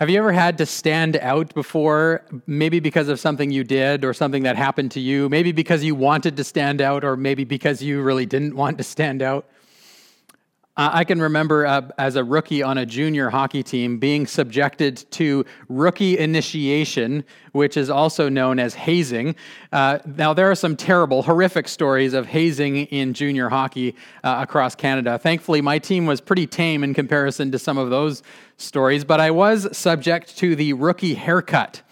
Have you ever had to stand out before, maybe because of something you did or something that happened to you, maybe because you wanted to stand out, or maybe because you really didn't want to stand out? I can remember uh, as a rookie on a junior hockey team being subjected to rookie initiation, which is also known as hazing. Uh, now, there are some terrible, horrific stories of hazing in junior hockey uh, across Canada. Thankfully, my team was pretty tame in comparison to some of those stories, but I was subject to the rookie haircut.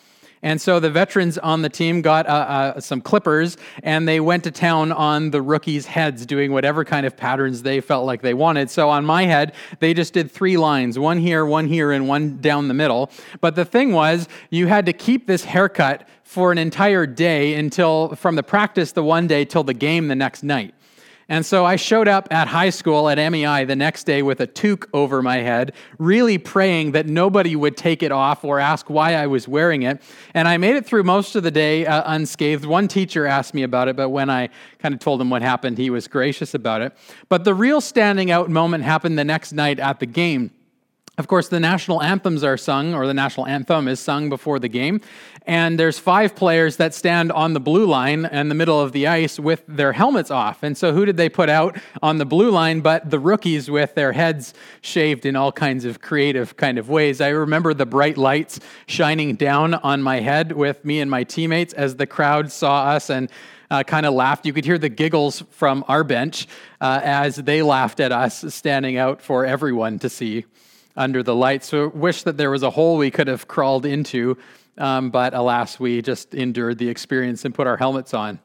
And so the veterans on the team got uh, uh, some clippers and they went to town on the rookies' heads, doing whatever kind of patterns they felt like they wanted. So on my head, they just did three lines one here, one here, and one down the middle. But the thing was, you had to keep this haircut for an entire day until from the practice the one day till the game the next night. And so I showed up at high school at MEI the next day with a toque over my head, really praying that nobody would take it off or ask why I was wearing it. And I made it through most of the day uh, unscathed. One teacher asked me about it, but when I kind of told him what happened, he was gracious about it. But the real standing out moment happened the next night at the game. Of course, the national anthems are sung, or the national anthem is sung before the game. And there's five players that stand on the blue line in the middle of the ice with their helmets off. And so, who did they put out on the blue line but the rookies with their heads shaved in all kinds of creative kind of ways? I remember the bright lights shining down on my head with me and my teammates as the crowd saw us and uh, kind of laughed. You could hear the giggles from our bench uh, as they laughed at us standing out for everyone to see under the light. So wish that there was a hole we could have crawled into, um, but alas, we just endured the experience and put our helmets on.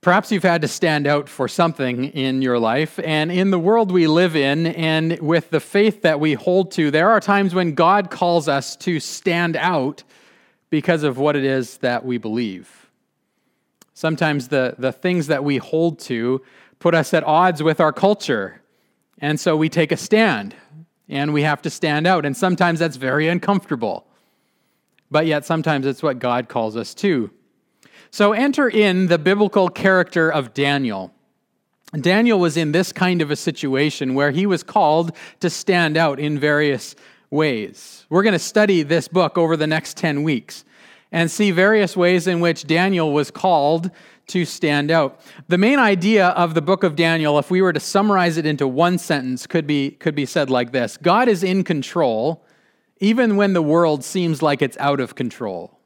Perhaps you've had to stand out for something in your life. And in the world we live in, and with the faith that we hold to, there are times when God calls us to stand out because of what it is that we believe. Sometimes the, the things that we hold to put us at odds with our culture. And so we take a stand and we have to stand out. And sometimes that's very uncomfortable. But yet, sometimes it's what God calls us to. So, enter in the biblical character of Daniel. Daniel was in this kind of a situation where he was called to stand out in various ways. We're going to study this book over the next 10 weeks and see various ways in which Daniel was called to stand out. The main idea of the book of Daniel, if we were to summarize it into one sentence, could be, could be said like this God is in control, even when the world seems like it's out of control.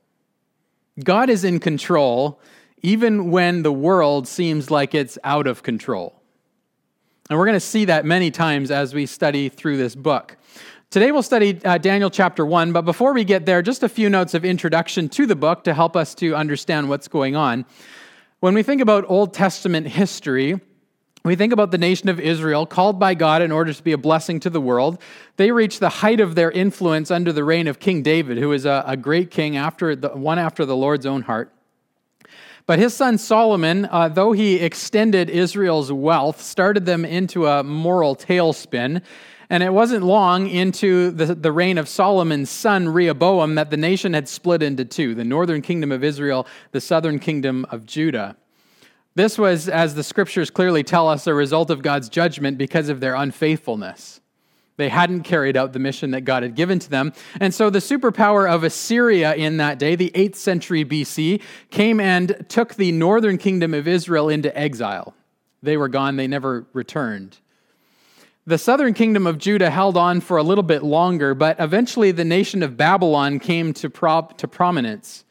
God is in control, even when the world seems like it's out of control. And we're going to see that many times as we study through this book. Today we'll study uh, Daniel chapter 1, but before we get there, just a few notes of introduction to the book to help us to understand what's going on. When we think about Old Testament history, we think about the nation of Israel, called by God in order to be a blessing to the world. They reached the height of their influence under the reign of King David, who was a, a great king, after the, one after the Lord's own heart. But his son Solomon, uh, though he extended Israel's wealth, started them into a moral tailspin and it wasn't long into the, the reign of Solomon's son Rehoboam that the nation had split into two the northern kingdom of Israel, the southern kingdom of Judah. This was, as the scriptures clearly tell us, a result of God's judgment because of their unfaithfulness. They hadn't carried out the mission that God had given to them. And so the superpower of Assyria in that day, the 8th century BC, came and took the northern kingdom of Israel into exile. They were gone, they never returned. The southern kingdom of Judah held on for a little bit longer, but eventually the nation of Babylon came to, prop, to prominence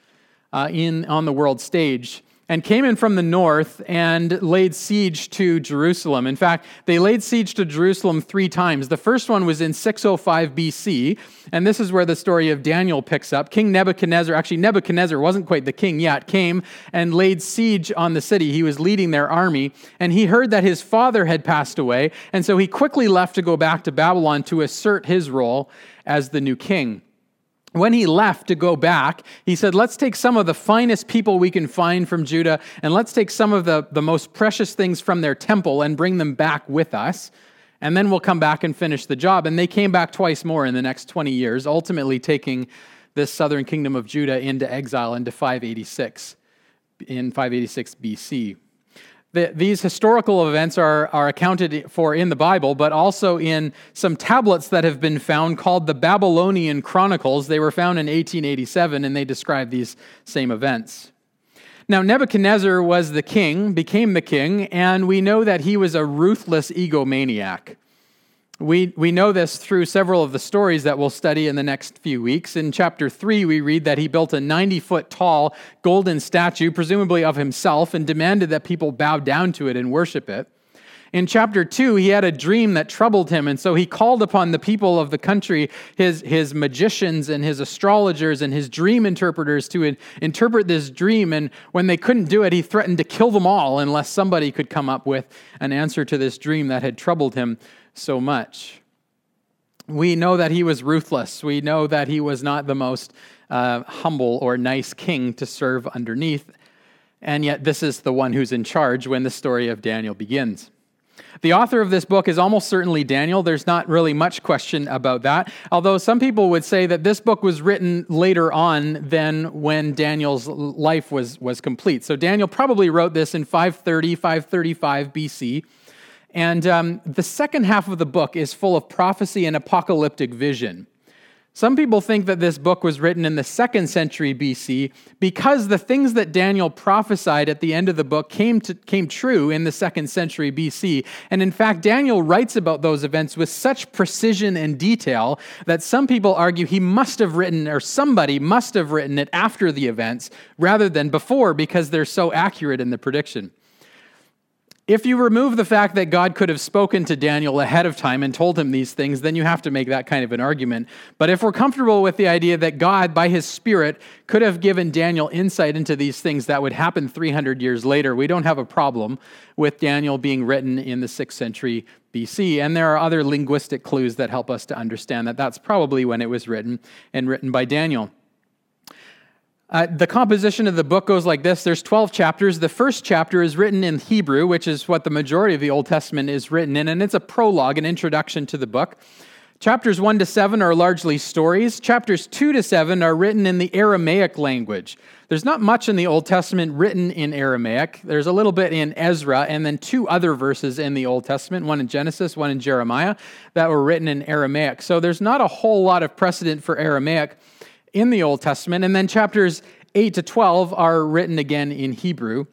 uh, in, on the world stage and came in from the north and laid siege to Jerusalem. In fact, they laid siege to Jerusalem three times. The first one was in 605 BC, and this is where the story of Daniel picks up. King Nebuchadnezzar, actually, Nebuchadnezzar wasn't quite the king yet, came and laid siege on the city. He was leading their army, and he heard that his father had passed away, and so he quickly left to go back to Babylon to assert his role as the new king when he left to go back, he said, Let's take some of the finest people we can find from Judah, and let's take some of the, the most precious things from their temple and bring them back with us. And then we'll come back and finish the job. And they came back twice more in the next 20 years, ultimately taking this southern kingdom of Judah into exile into 586, in 586 BC. The, these historical events are, are accounted for in the Bible, but also in some tablets that have been found called the Babylonian Chronicles. They were found in 1887 and they describe these same events. Now, Nebuchadnezzar was the king, became the king, and we know that he was a ruthless egomaniac. We, we know this through several of the stories that we'll study in the next few weeks. In chapter 3, we read that he built a 90 foot tall golden statue, presumably of himself, and demanded that people bow down to it and worship it. In chapter 2, he had a dream that troubled him, and so he called upon the people of the country, his, his magicians and his astrologers and his dream interpreters, to in, interpret this dream. And when they couldn't do it, he threatened to kill them all unless somebody could come up with an answer to this dream that had troubled him so much. We know that he was ruthless. We know that he was not the most uh, humble or nice king to serve underneath. And yet, this is the one who's in charge when the story of Daniel begins. The author of this book is almost certainly Daniel. There's not really much question about that. Although some people would say that this book was written later on than when Daniel's life was, was complete. So Daniel probably wrote this in 530, 535 BC. And um, the second half of the book is full of prophecy and apocalyptic vision. Some people think that this book was written in the second century BC because the things that Daniel prophesied at the end of the book came, to, came true in the second century BC. And in fact, Daniel writes about those events with such precision and detail that some people argue he must have written, or somebody must have written it after the events rather than before because they're so accurate in the prediction. If you remove the fact that God could have spoken to Daniel ahead of time and told him these things, then you have to make that kind of an argument. But if we're comfortable with the idea that God, by his Spirit, could have given Daniel insight into these things that would happen 300 years later, we don't have a problem with Daniel being written in the 6th century BC. And there are other linguistic clues that help us to understand that that's probably when it was written and written by Daniel. Uh, the composition of the book goes like this there's 12 chapters. The first chapter is written in Hebrew, which is what the majority of the Old Testament is written in, and it's a prologue, an introduction to the book. Chapters 1 to 7 are largely stories. Chapters 2 to 7 are written in the Aramaic language. There's not much in the Old Testament written in Aramaic. There's a little bit in Ezra, and then two other verses in the Old Testament, one in Genesis, one in Jeremiah, that were written in Aramaic. So there's not a whole lot of precedent for Aramaic in the Old Testament. And then chapters 8 to 12 are written again in Hebrew.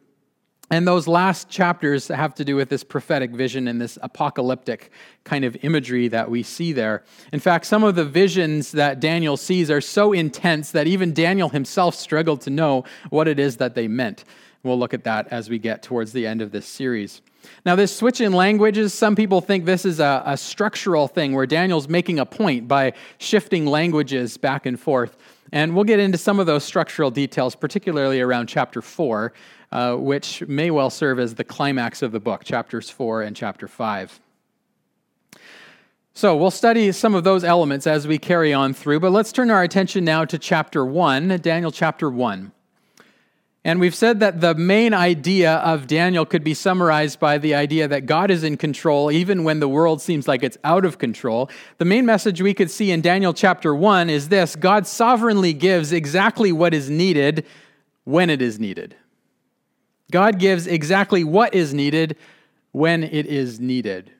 And those last chapters have to do with this prophetic vision and this apocalyptic kind of imagery that we see there. In fact, some of the visions that Daniel sees are so intense that even Daniel himself struggled to know what it is that they meant. We'll look at that as we get towards the end of this series. Now, this switch in languages, some people think this is a, a structural thing where Daniel's making a point by shifting languages back and forth. And we'll get into some of those structural details, particularly around chapter 4, uh, which may well serve as the climax of the book, chapters 4 and chapter 5. So we'll study some of those elements as we carry on through, but let's turn our attention now to chapter 1, Daniel chapter 1. And we've said that the main idea of Daniel could be summarized by the idea that God is in control even when the world seems like it's out of control. The main message we could see in Daniel chapter 1 is this God sovereignly gives exactly what is needed when it is needed. God gives exactly what is needed when it is needed.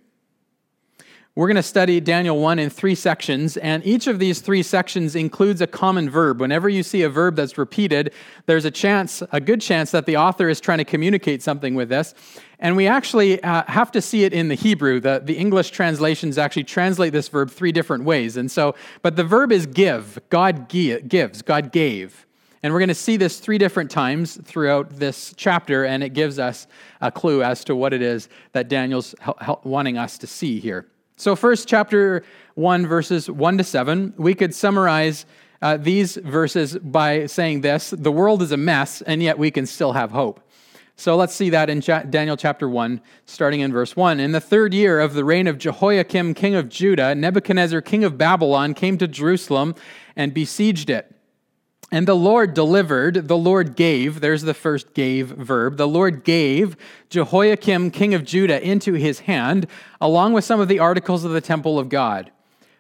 We're going to study Daniel 1 in three sections, and each of these three sections includes a common verb. Whenever you see a verb that's repeated, there's a chance, a good chance, that the author is trying to communicate something with this. And we actually uh, have to see it in the Hebrew. The, the English translations actually translate this verb three different ways. And so, but the verb is give. God gives, God gave. And we're going to see this three different times throughout this chapter, and it gives us a clue as to what it is that Daniel's wanting us to see here. So, first, chapter 1, verses 1 to 7, we could summarize uh, these verses by saying this The world is a mess, and yet we can still have hope. So let's see that in Daniel chapter 1, starting in verse 1. In the third year of the reign of Jehoiakim, king of Judah, Nebuchadnezzar, king of Babylon, came to Jerusalem and besieged it. And the Lord delivered, the Lord gave, there's the first gave verb. The Lord gave Jehoiakim, king of Judah, into his hand, along with some of the articles of the temple of God.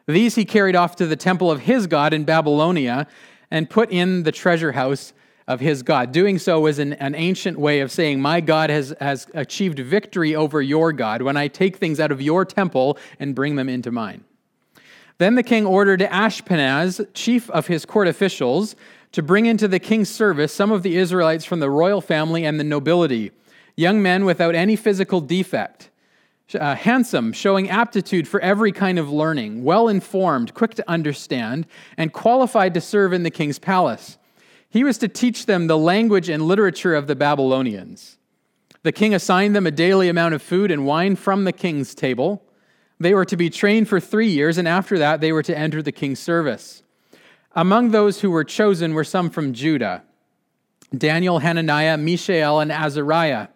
These he carried off to the temple of his God in Babylonia and put in the treasure house of his God. Doing so was an, an ancient way of saying, My God has, has achieved victory over your God when I take things out of your temple and bring them into mine. Then the king ordered Ashpenaz, chief of his court officials, to bring into the king's service some of the Israelites from the royal family and the nobility, young men without any physical defect, uh, handsome, showing aptitude for every kind of learning, well informed, quick to understand, and qualified to serve in the king's palace. He was to teach them the language and literature of the Babylonians. The king assigned them a daily amount of food and wine from the king's table. They were to be trained for three years, and after that, they were to enter the king's service. Among those who were chosen were some from Judah Daniel, Hananiah, Mishael, and Azariah.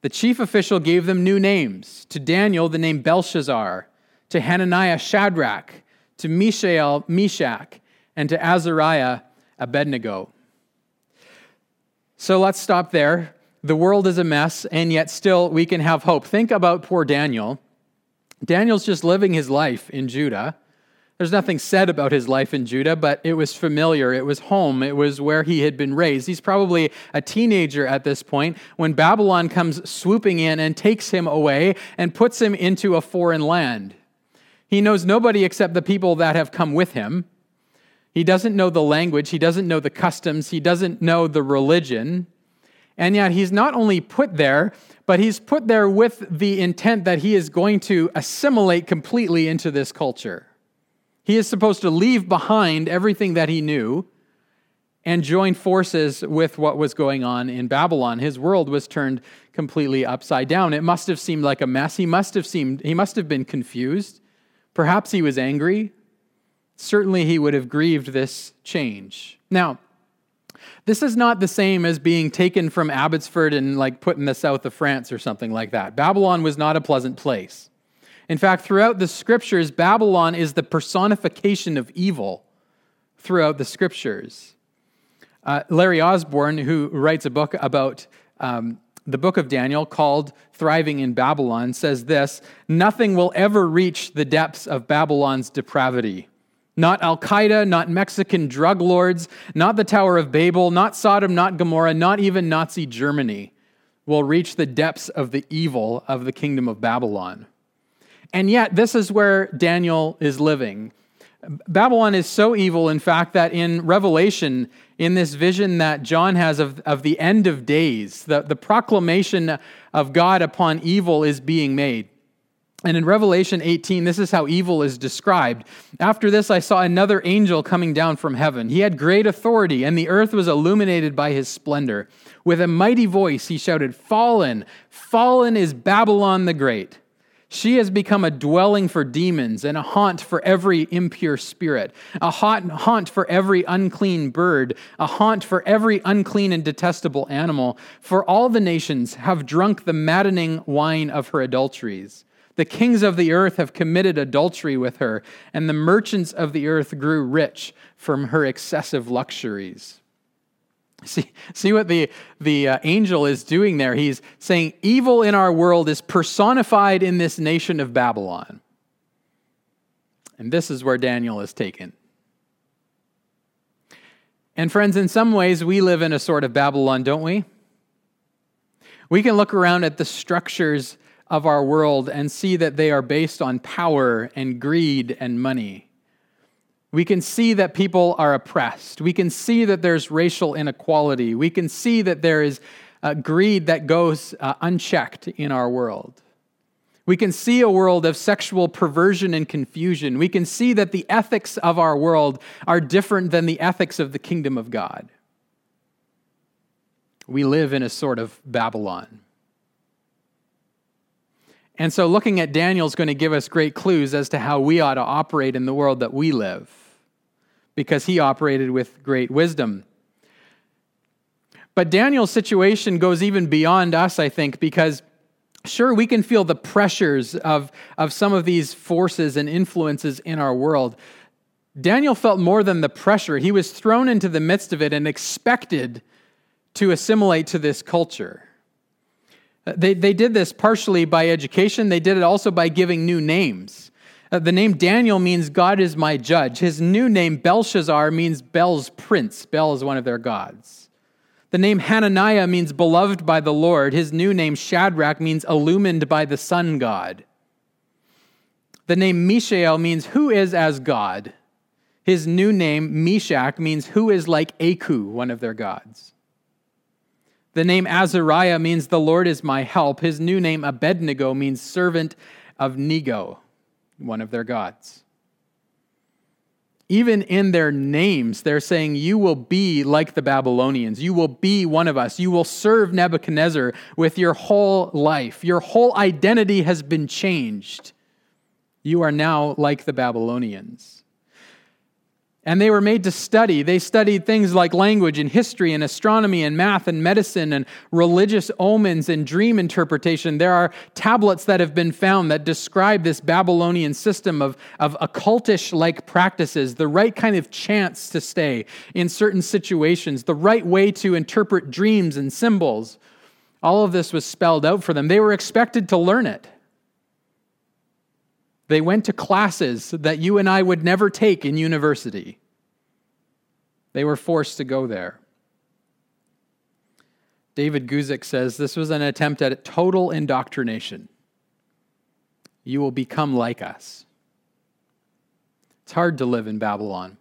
The chief official gave them new names. To Daniel, the name Belshazzar. To Hananiah, Shadrach. To Mishael, Meshach. And to Azariah, Abednego. So let's stop there. The world is a mess, and yet still we can have hope. Think about poor Daniel. Daniel's just living his life in Judah. There's nothing said about his life in Judah, but it was familiar. It was home. It was where he had been raised. He's probably a teenager at this point when Babylon comes swooping in and takes him away and puts him into a foreign land. He knows nobody except the people that have come with him. He doesn't know the language, he doesn't know the customs, he doesn't know the religion. And yet, he's not only put there, but he's put there with the intent that he is going to assimilate completely into this culture. He is supposed to leave behind everything that he knew and join forces with what was going on in Babylon. His world was turned completely upside down. It must have seemed like a mess. He must have seemed he must have been confused. Perhaps he was angry. Certainly he would have grieved this change. Now, this is not the same as being taken from Abbotsford and like put in the south of France or something like that. Babylon was not a pleasant place. In fact, throughout the scriptures, Babylon is the personification of evil throughout the scriptures. Uh, Larry Osborne, who writes a book about um, the book of Daniel called Thriving in Babylon, says this Nothing will ever reach the depths of Babylon's depravity. Not Al Qaeda, not Mexican drug lords, not the Tower of Babel, not Sodom, not Gomorrah, not even Nazi Germany will reach the depths of the evil of the kingdom of Babylon. And yet, this is where Daniel is living. Babylon is so evil, in fact, that in Revelation, in this vision that John has of, of the end of days, the, the proclamation of God upon evil is being made. And in Revelation 18, this is how evil is described. After this, I saw another angel coming down from heaven. He had great authority, and the earth was illuminated by his splendor. With a mighty voice, he shouted, Fallen, fallen is Babylon the Great she has become a dwelling for demons and a haunt for every impure spirit, a haunt for every unclean bird, a haunt for every unclean and detestable animal. For all the nations have drunk the maddening wine of her adulteries. The kings of the earth have committed adultery with her, and the merchants of the earth grew rich from her excessive luxuries. See, see what the, the uh, angel is doing there? He's saying evil in our world is personified in this nation of Babylon. And this is where Daniel is taken. And, friends, in some ways, we live in a sort of Babylon, don't we? We can look around at the structures of our world and see that they are based on power and greed and money. We can see that people are oppressed. We can see that there's racial inequality. We can see that there is uh, greed that goes uh, unchecked in our world. We can see a world of sexual perversion and confusion. We can see that the ethics of our world are different than the ethics of the kingdom of God. We live in a sort of Babylon. And so, looking at Daniel is going to give us great clues as to how we ought to operate in the world that we live, because he operated with great wisdom. But Daniel's situation goes even beyond us, I think, because sure, we can feel the pressures of, of some of these forces and influences in our world. Daniel felt more than the pressure, he was thrown into the midst of it and expected to assimilate to this culture. They, they did this partially by education, they did it also by giving new names. Uh, the name Daniel means God is my judge. His new name, Belshazzar, means Bel's prince. Bel is one of their gods. The name Hananiah means beloved by the Lord. His new name, Shadrach, means illumined by the sun god. The name Mishael means who is as God. His new name, Meshach, means who is like Aku, one of their gods. The name Azariah means the Lord is my help. His new name, Abednego, means servant of Nego, one of their gods. Even in their names, they're saying, You will be like the Babylonians. You will be one of us. You will serve Nebuchadnezzar with your whole life. Your whole identity has been changed. You are now like the Babylonians. And they were made to study. They studied things like language and history and astronomy and math and medicine and religious omens and dream interpretation. There are tablets that have been found that describe this Babylonian system of, of occultish like practices, the right kind of chance to stay in certain situations, the right way to interpret dreams and symbols. All of this was spelled out for them. They were expected to learn it. They went to classes that you and I would never take in university. They were forced to go there. David Guzik says this was an attempt at total indoctrination. You will become like us. It's hard to live in Babylon.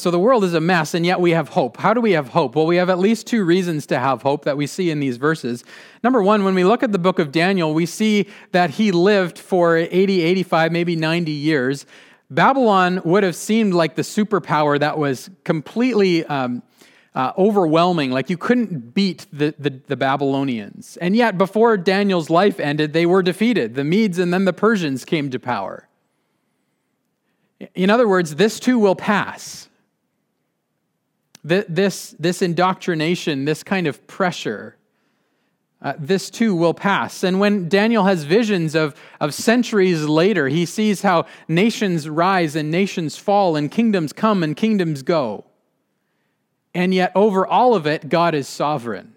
So the world is a mess, and yet we have hope. How do we have hope? Well, we have at least two reasons to have hope that we see in these verses. Number one, when we look at the book of Daniel, we see that he lived for 80, 85, maybe 90 years. Babylon would have seemed like the superpower that was completely um, uh, overwhelming, like you couldn't beat the, the, the Babylonians. And yet, before Daniel's life ended, they were defeated. The Medes and then the Persians came to power. In other words, this too will pass. This, this indoctrination, this kind of pressure, uh, this too will pass. And when Daniel has visions of, of centuries later, he sees how nations rise and nations fall, and kingdoms come and kingdoms go. And yet, over all of it, God is sovereign.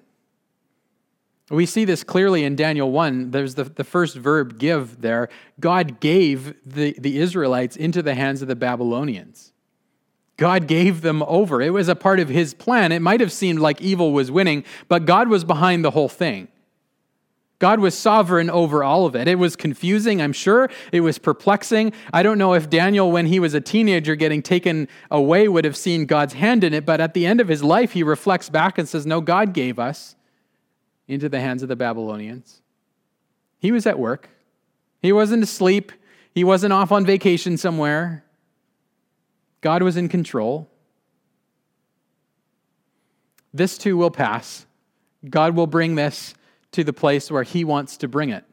We see this clearly in Daniel 1. There's the, the first verb, give, there. God gave the, the Israelites into the hands of the Babylonians. God gave them over. It was a part of his plan. It might have seemed like evil was winning, but God was behind the whole thing. God was sovereign over all of it. It was confusing, I'm sure. It was perplexing. I don't know if Daniel, when he was a teenager getting taken away, would have seen God's hand in it, but at the end of his life, he reflects back and says, No, God gave us into the hands of the Babylonians. He was at work, he wasn't asleep, he wasn't off on vacation somewhere. God was in control. This too will pass. God will bring this to the place where He wants to bring it.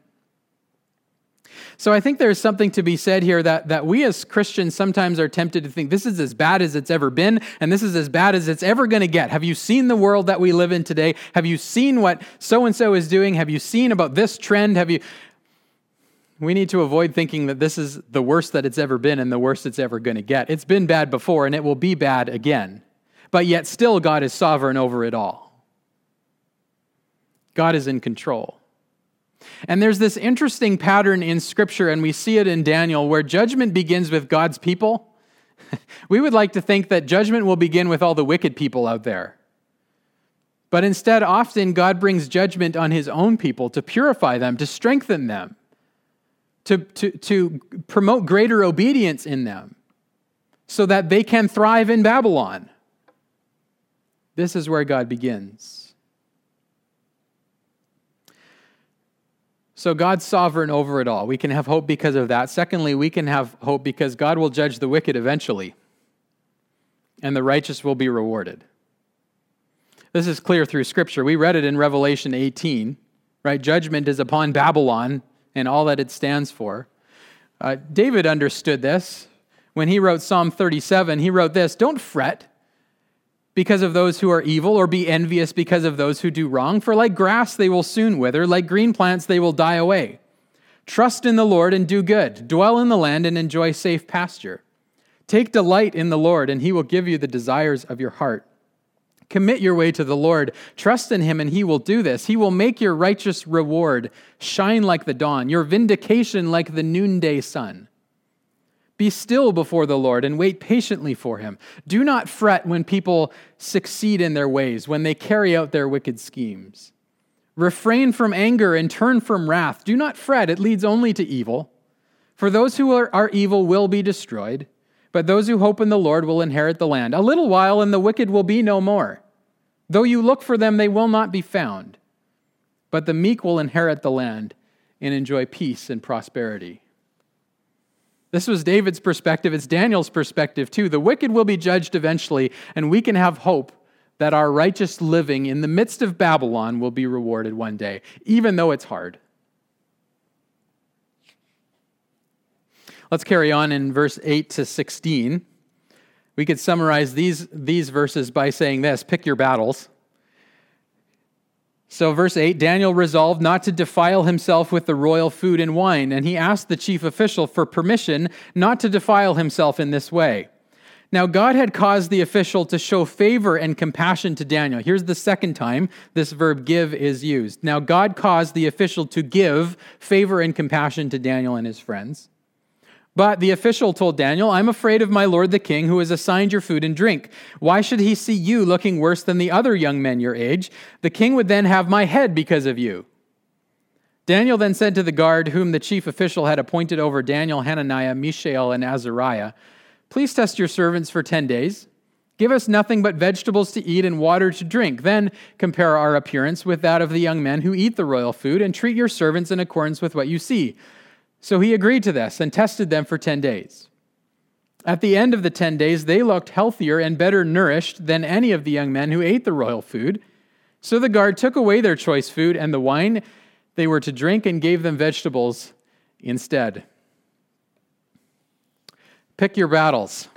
So I think there's something to be said here that, that we as Christians sometimes are tempted to think this is as bad as it's ever been, and this is as bad as it's ever going to get. Have you seen the world that we live in today? Have you seen what so and so is doing? Have you seen about this trend? Have you we need to avoid thinking that this is the worst that it's ever been and the worst it's ever going to get. It's been bad before and it will be bad again. But yet, still, God is sovereign over it all. God is in control. And there's this interesting pattern in Scripture, and we see it in Daniel, where judgment begins with God's people. we would like to think that judgment will begin with all the wicked people out there. But instead, often God brings judgment on his own people to purify them, to strengthen them to, to, to promote greater obedience in them so that they can thrive in Babylon. This is where God begins. So God's sovereign over it all. We can have hope because of that. Secondly, we can have hope because God will judge the wicked eventually, and the righteous will be rewarded. This is clear through Scripture. We read it in Revelation 18, right? Judgment is upon Babylon and all that it stands for. Uh, David understood this. When he wrote Psalm 37, he wrote this Don't fret because of those who are evil, or be envious because of those who do wrong, for like grass they will soon wither, like green plants they will die away. Trust in the Lord and do good, dwell in the land and enjoy safe pasture. Take delight in the Lord, and he will give you the desires of your heart. Commit your way to the Lord. Trust in him, and he will do this. He will make your righteous reward shine like the dawn, your vindication like the noonday sun. Be still before the Lord and wait patiently for him. Do not fret when people succeed in their ways, when they carry out their wicked schemes. Refrain from anger and turn from wrath. Do not fret, it leads only to evil. For those who are, evil will be destroyed, but those who hope in the Lord will inherit the land. A little while, and the wicked will be no more. Though you look for them, they will not be found. But the meek will inherit the land and enjoy peace and prosperity. This was David's perspective. It's Daniel's perspective, too. The wicked will be judged eventually, and we can have hope that our righteous living in the midst of Babylon will be rewarded one day, even though it's hard. Let's carry on in verse 8 to 16. We could summarize these, these verses by saying this pick your battles. So, verse 8 Daniel resolved not to defile himself with the royal food and wine, and he asked the chief official for permission not to defile himself in this way. Now, God had caused the official to show favor and compassion to Daniel. Here's the second time this verb give is used. Now, God caused the official to give favor and compassion to Daniel and his friends. But the official told Daniel, I'm afraid of my lord the king, who has assigned your food and drink. Why should he see you looking worse than the other young men your age? The king would then have my head because of you. Daniel then said to the guard, whom the chief official had appointed over Daniel, Hananiah, Mishael, and Azariah, Please test your servants for 10 days. Give us nothing but vegetables to eat and water to drink. Then compare our appearance with that of the young men who eat the royal food, and treat your servants in accordance with what you see. So he agreed to this and tested them for 10 days. At the end of the 10 days, they looked healthier and better nourished than any of the young men who ate the royal food. So the guard took away their choice food and the wine they were to drink and gave them vegetables instead. Pick your battles.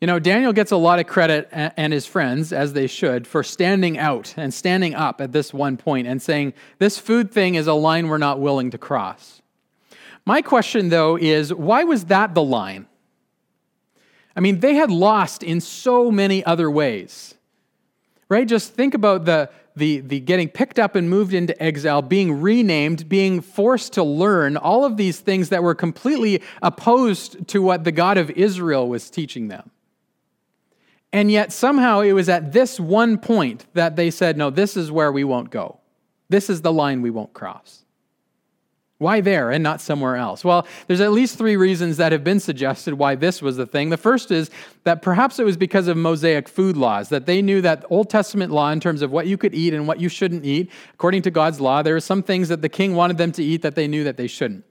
You know, Daniel gets a lot of credit, and his friends, as they should, for standing out and standing up at this one point and saying, This food thing is a line we're not willing to cross. My question, though, is why was that the line? I mean, they had lost in so many other ways, right? Just think about the, the, the getting picked up and moved into exile, being renamed, being forced to learn all of these things that were completely opposed to what the God of Israel was teaching them. And yet, somehow, it was at this one point that they said, No, this is where we won't go. This is the line we won't cross. Why there and not somewhere else? Well, there's at least three reasons that have been suggested why this was the thing. The first is that perhaps it was because of Mosaic food laws, that they knew that Old Testament law in terms of what you could eat and what you shouldn't eat. According to God's law, there are some things that the king wanted them to eat that they knew that they shouldn't.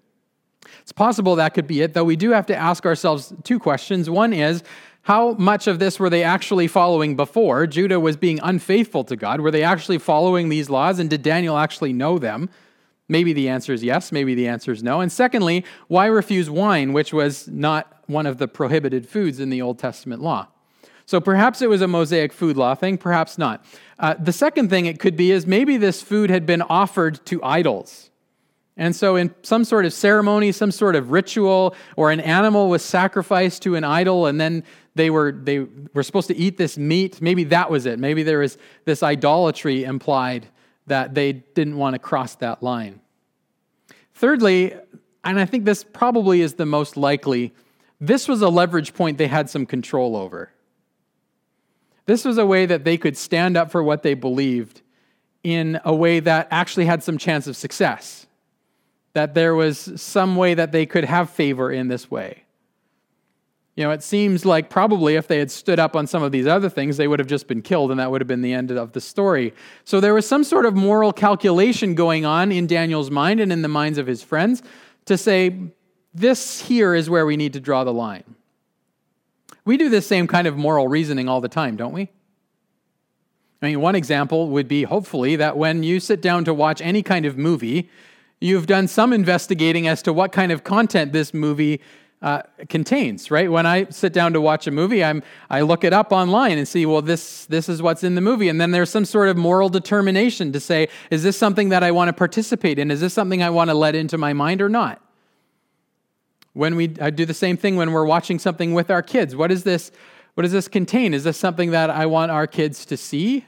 It's possible that could be it, though we do have to ask ourselves two questions. One is, how much of this were they actually following before? Judah was being unfaithful to God. Were they actually following these laws? And did Daniel actually know them? Maybe the answer is yes, maybe the answer is no. And secondly, why refuse wine, which was not one of the prohibited foods in the Old Testament law? So perhaps it was a Mosaic food law thing, perhaps not. Uh, the second thing it could be is maybe this food had been offered to idols. And so, in some sort of ceremony, some sort of ritual, or an animal was sacrificed to an idol, and then they were, they were supposed to eat this meat. Maybe that was it. Maybe there was this idolatry implied that they didn't want to cross that line. Thirdly, and I think this probably is the most likely, this was a leverage point they had some control over. This was a way that they could stand up for what they believed in a way that actually had some chance of success. That there was some way that they could have favor in this way. You know, it seems like probably if they had stood up on some of these other things, they would have just been killed, and that would have been the end of the story. So there was some sort of moral calculation going on in Daniel's mind and in the minds of his friends to say, this here is where we need to draw the line. We do this same kind of moral reasoning all the time, don't we? I mean, one example would be hopefully that when you sit down to watch any kind of movie, you've done some investigating as to what kind of content this movie uh, contains, right? When I sit down to watch a movie, I'm, I look it up online and see, well, this, this is what's in the movie. And then there's some sort of moral determination to say, is this something that I want to participate in? Is this something I want to let into my mind or not? When we I do the same thing when we're watching something with our kids. What is this? What does this contain? Is this something that I want our kids to see?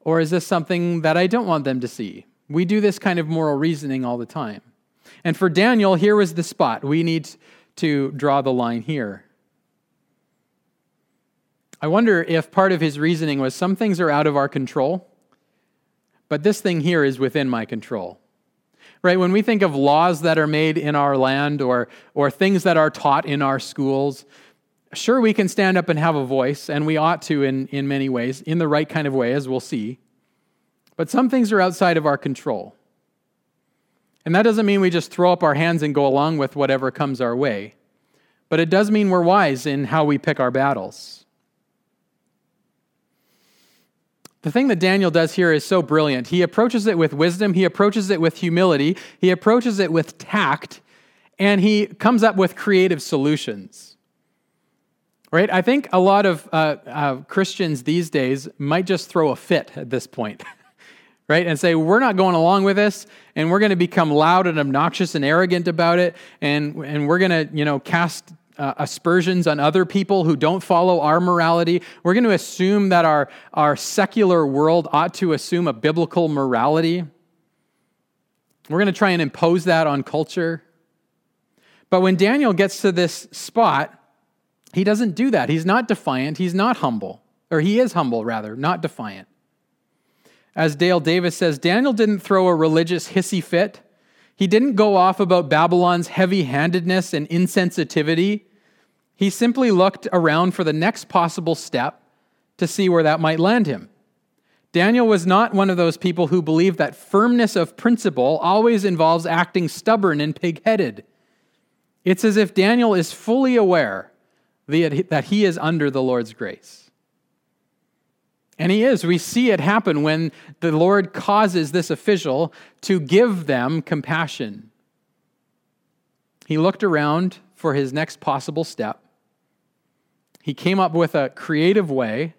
Or is this something that I don't want them to see? We do this kind of moral reasoning all the time. And for Daniel, here was the spot. We need to draw the line here. I wonder if part of his reasoning was some things are out of our control, but this thing here is within my control. Right? When we think of laws that are made in our land or, or things that are taught in our schools, sure, we can stand up and have a voice, and we ought to in, in many ways, in the right kind of way, as we'll see. But some things are outside of our control. And that doesn't mean we just throw up our hands and go along with whatever comes our way. But it does mean we're wise in how we pick our battles. The thing that Daniel does here is so brilliant. He approaches it with wisdom, he approaches it with humility, he approaches it with tact, and he comes up with creative solutions. Right? I think a lot of uh, uh, Christians these days might just throw a fit at this point. right? And say, we're not going along with this, and we're going to become loud and obnoxious and arrogant about it, and, and we're going to, you know, cast uh, aspersions on other people who don't follow our morality. We're going to assume that our, our secular world ought to assume a biblical morality. We're going to try and impose that on culture. But when Daniel gets to this spot, he doesn't do that. He's not defiant. He's not humble. Or he is humble, rather, not defiant. As Dale Davis says, Daniel didn't throw a religious hissy fit. He didn't go off about Babylon's heavy handedness and insensitivity. He simply looked around for the next possible step to see where that might land him. Daniel was not one of those people who believe that firmness of principle always involves acting stubborn and pig headed. It's as if Daniel is fully aware that he is under the Lord's grace. And he is. We see it happen when the Lord causes this official to give them compassion. He looked around for his next possible step. He came up with a creative way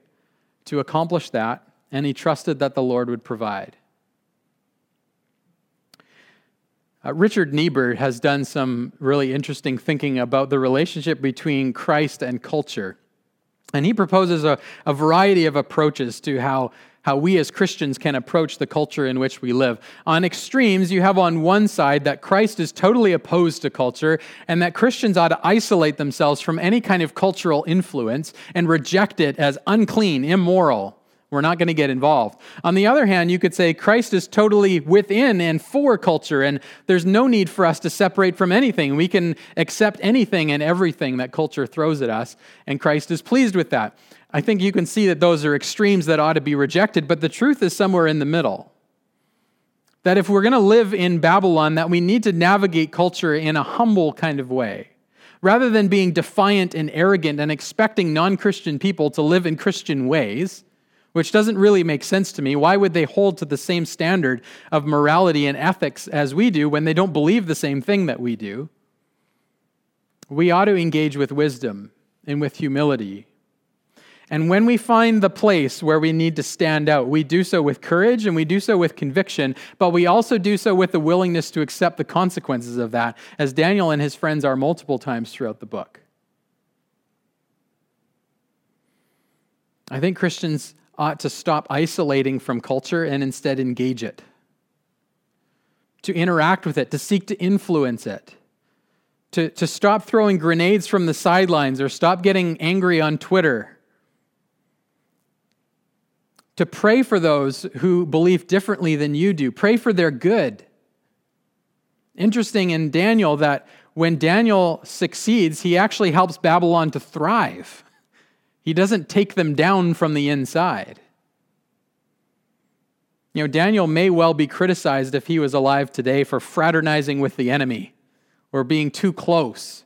to accomplish that, and he trusted that the Lord would provide. Uh, Richard Niebuhr has done some really interesting thinking about the relationship between Christ and culture. And he proposes a, a variety of approaches to how how we as Christians can approach the culture in which we live. On extremes, you have on one side that Christ is totally opposed to culture and that Christians ought to isolate themselves from any kind of cultural influence and reject it as unclean, immoral. We're not going to get involved. On the other hand, you could say Christ is totally within and for culture, and there's no need for us to separate from anything. We can accept anything and everything that culture throws at us, and Christ is pleased with that. I think you can see that those are extremes that ought to be rejected, but the truth is somewhere in the middle. That if we're going to live in Babylon, that we need to navigate culture in a humble kind of way. Rather than being defiant and arrogant and expecting non Christian people to live in Christian ways, which doesn't really make sense to me. Why would they hold to the same standard of morality and ethics as we do when they don't believe the same thing that we do? We ought to engage with wisdom and with humility and when we find the place where we need to stand out, we do so with courage and we do so with conviction, but we also do so with the willingness to accept the consequences of that, as Daniel and his friends are multiple times throughout the book. I think Christians ought to stop isolating from culture and instead engage it, to interact with it, to seek to influence it. To, to stop throwing grenades from the sidelines or stop getting angry on Twitter to pray for those who believe differently than you do. Pray for their good. Interesting in Daniel that when Daniel succeeds, he actually helps Babylon to thrive. He doesn't take them down from the inside. You know, Daniel may well be criticized if he was alive today for fraternizing with the enemy or being too close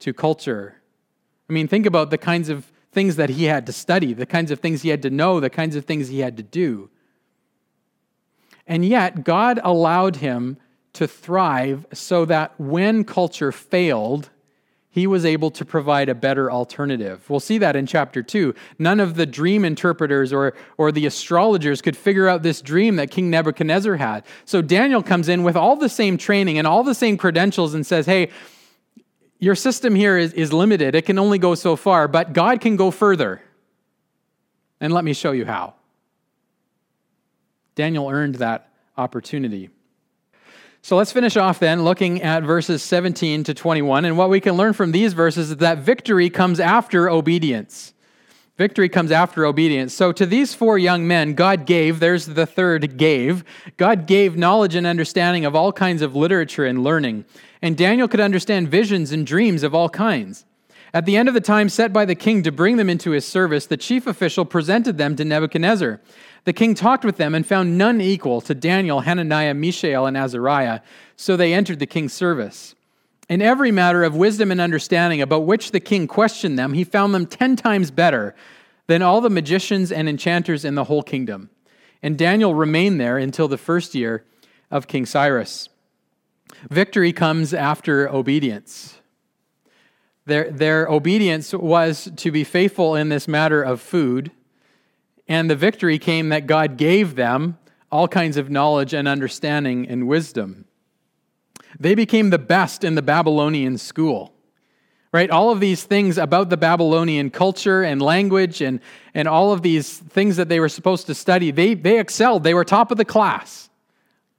to culture. I mean, think about the kinds of things that he had to study, the kinds of things he had to know, the kinds of things he had to do. And yet, God allowed him to thrive so that when culture failed, he was able to provide a better alternative. We'll see that in chapter 2. None of the dream interpreters or, or the astrologers could figure out this dream that King Nebuchadnezzar had. So Daniel comes in with all the same training and all the same credentials and says, Hey, your system here is, is limited. It can only go so far, but God can go further. And let me show you how. Daniel earned that opportunity. So let's finish off then looking at verses 17 to 21. And what we can learn from these verses is that victory comes after obedience. Victory comes after obedience. So to these four young men, God gave, there's the third gave, God gave knowledge and understanding of all kinds of literature and learning. And Daniel could understand visions and dreams of all kinds. At the end of the time set by the king to bring them into his service, the chief official presented them to Nebuchadnezzar. The king talked with them and found none equal to Daniel, Hananiah, Mishael, and Azariah, so they entered the king's service. In every matter of wisdom and understanding about which the king questioned them, he found them ten times better than all the magicians and enchanters in the whole kingdom. And Daniel remained there until the first year of King Cyrus. Victory comes after obedience. Their, their obedience was to be faithful in this matter of food and the victory came that God gave them all kinds of knowledge and understanding and wisdom. They became the best in the Babylonian school. Right? All of these things about the Babylonian culture and language and, and all of these things that they were supposed to study, they, they excelled. They were top of the class.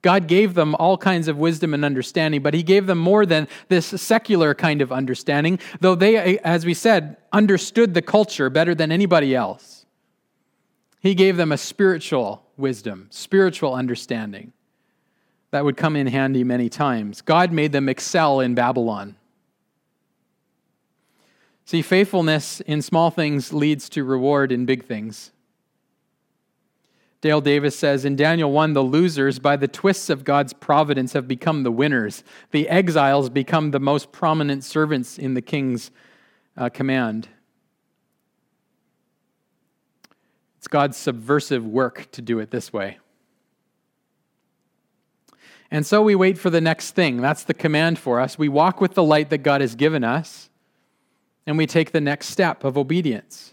God gave them all kinds of wisdom and understanding, but He gave them more than this secular kind of understanding, though they, as we said, understood the culture better than anybody else. He gave them a spiritual wisdom, spiritual understanding that would come in handy many times. God made them excel in Babylon. See, faithfulness in small things leads to reward in big things. Dale Davis says in Daniel 1 the losers, by the twists of God's providence, have become the winners. The exiles become the most prominent servants in the king's uh, command. It's God's subversive work to do it this way. And so we wait for the next thing. That's the command for us. We walk with the light that God has given us, and we take the next step of obedience.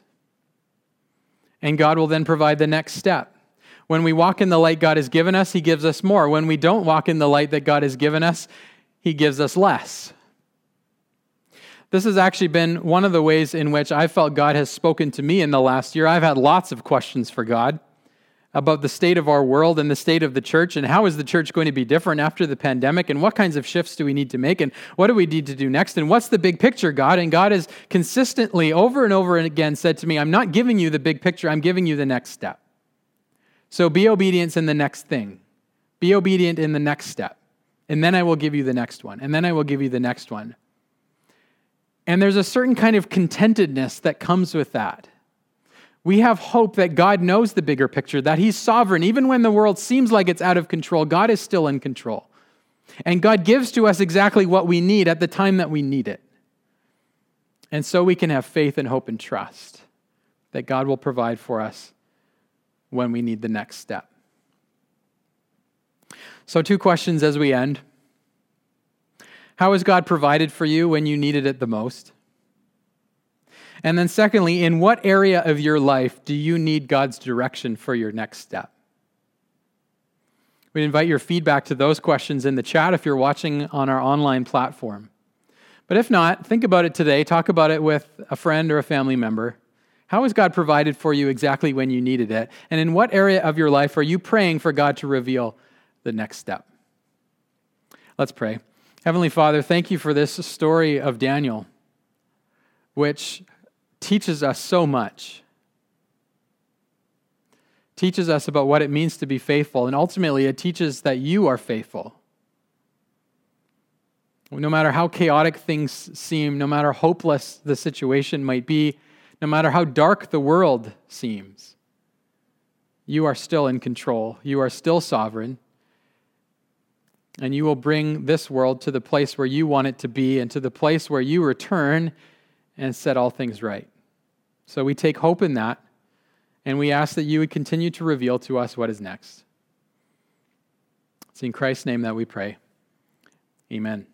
And God will then provide the next step. When we walk in the light God has given us, He gives us more. When we don't walk in the light that God has given us, He gives us less. This has actually been one of the ways in which I felt God has spoken to me in the last year. I've had lots of questions for God about the state of our world and the state of the church and how is the church going to be different after the pandemic and what kinds of shifts do we need to make and what do we need to do next and what's the big picture god? And god has consistently over and over and again said to me i'm not giving you the big picture. I'm giving you the next step. So be obedient in the next thing. Be obedient in the next step. And then i will give you the next one. And then i will give you the next one and there's a certain kind of contentedness that comes with that. We have hope that God knows the bigger picture, that He's sovereign. Even when the world seems like it's out of control, God is still in control. And God gives to us exactly what we need at the time that we need it. And so we can have faith and hope and trust that God will provide for us when we need the next step. So, two questions as we end. How has God provided for you when you needed it the most? And then, secondly, in what area of your life do you need God's direction for your next step? We invite your feedback to those questions in the chat if you're watching on our online platform. But if not, think about it today. Talk about it with a friend or a family member. How has God provided for you exactly when you needed it? And in what area of your life are you praying for God to reveal the next step? Let's pray. Heavenly Father, thank you for this story of Daniel, which teaches us so much. Teaches us about what it means to be faithful, and ultimately, it teaches that you are faithful. No matter how chaotic things seem, no matter how hopeless the situation might be, no matter how dark the world seems, you are still in control. You are still sovereign and you will bring this world to the place where you want it to be and to the place where you return and set all things right. So we take hope in that, and we ask that you would continue to reveal to us what is next. It's in Christ's name that we pray. Amen.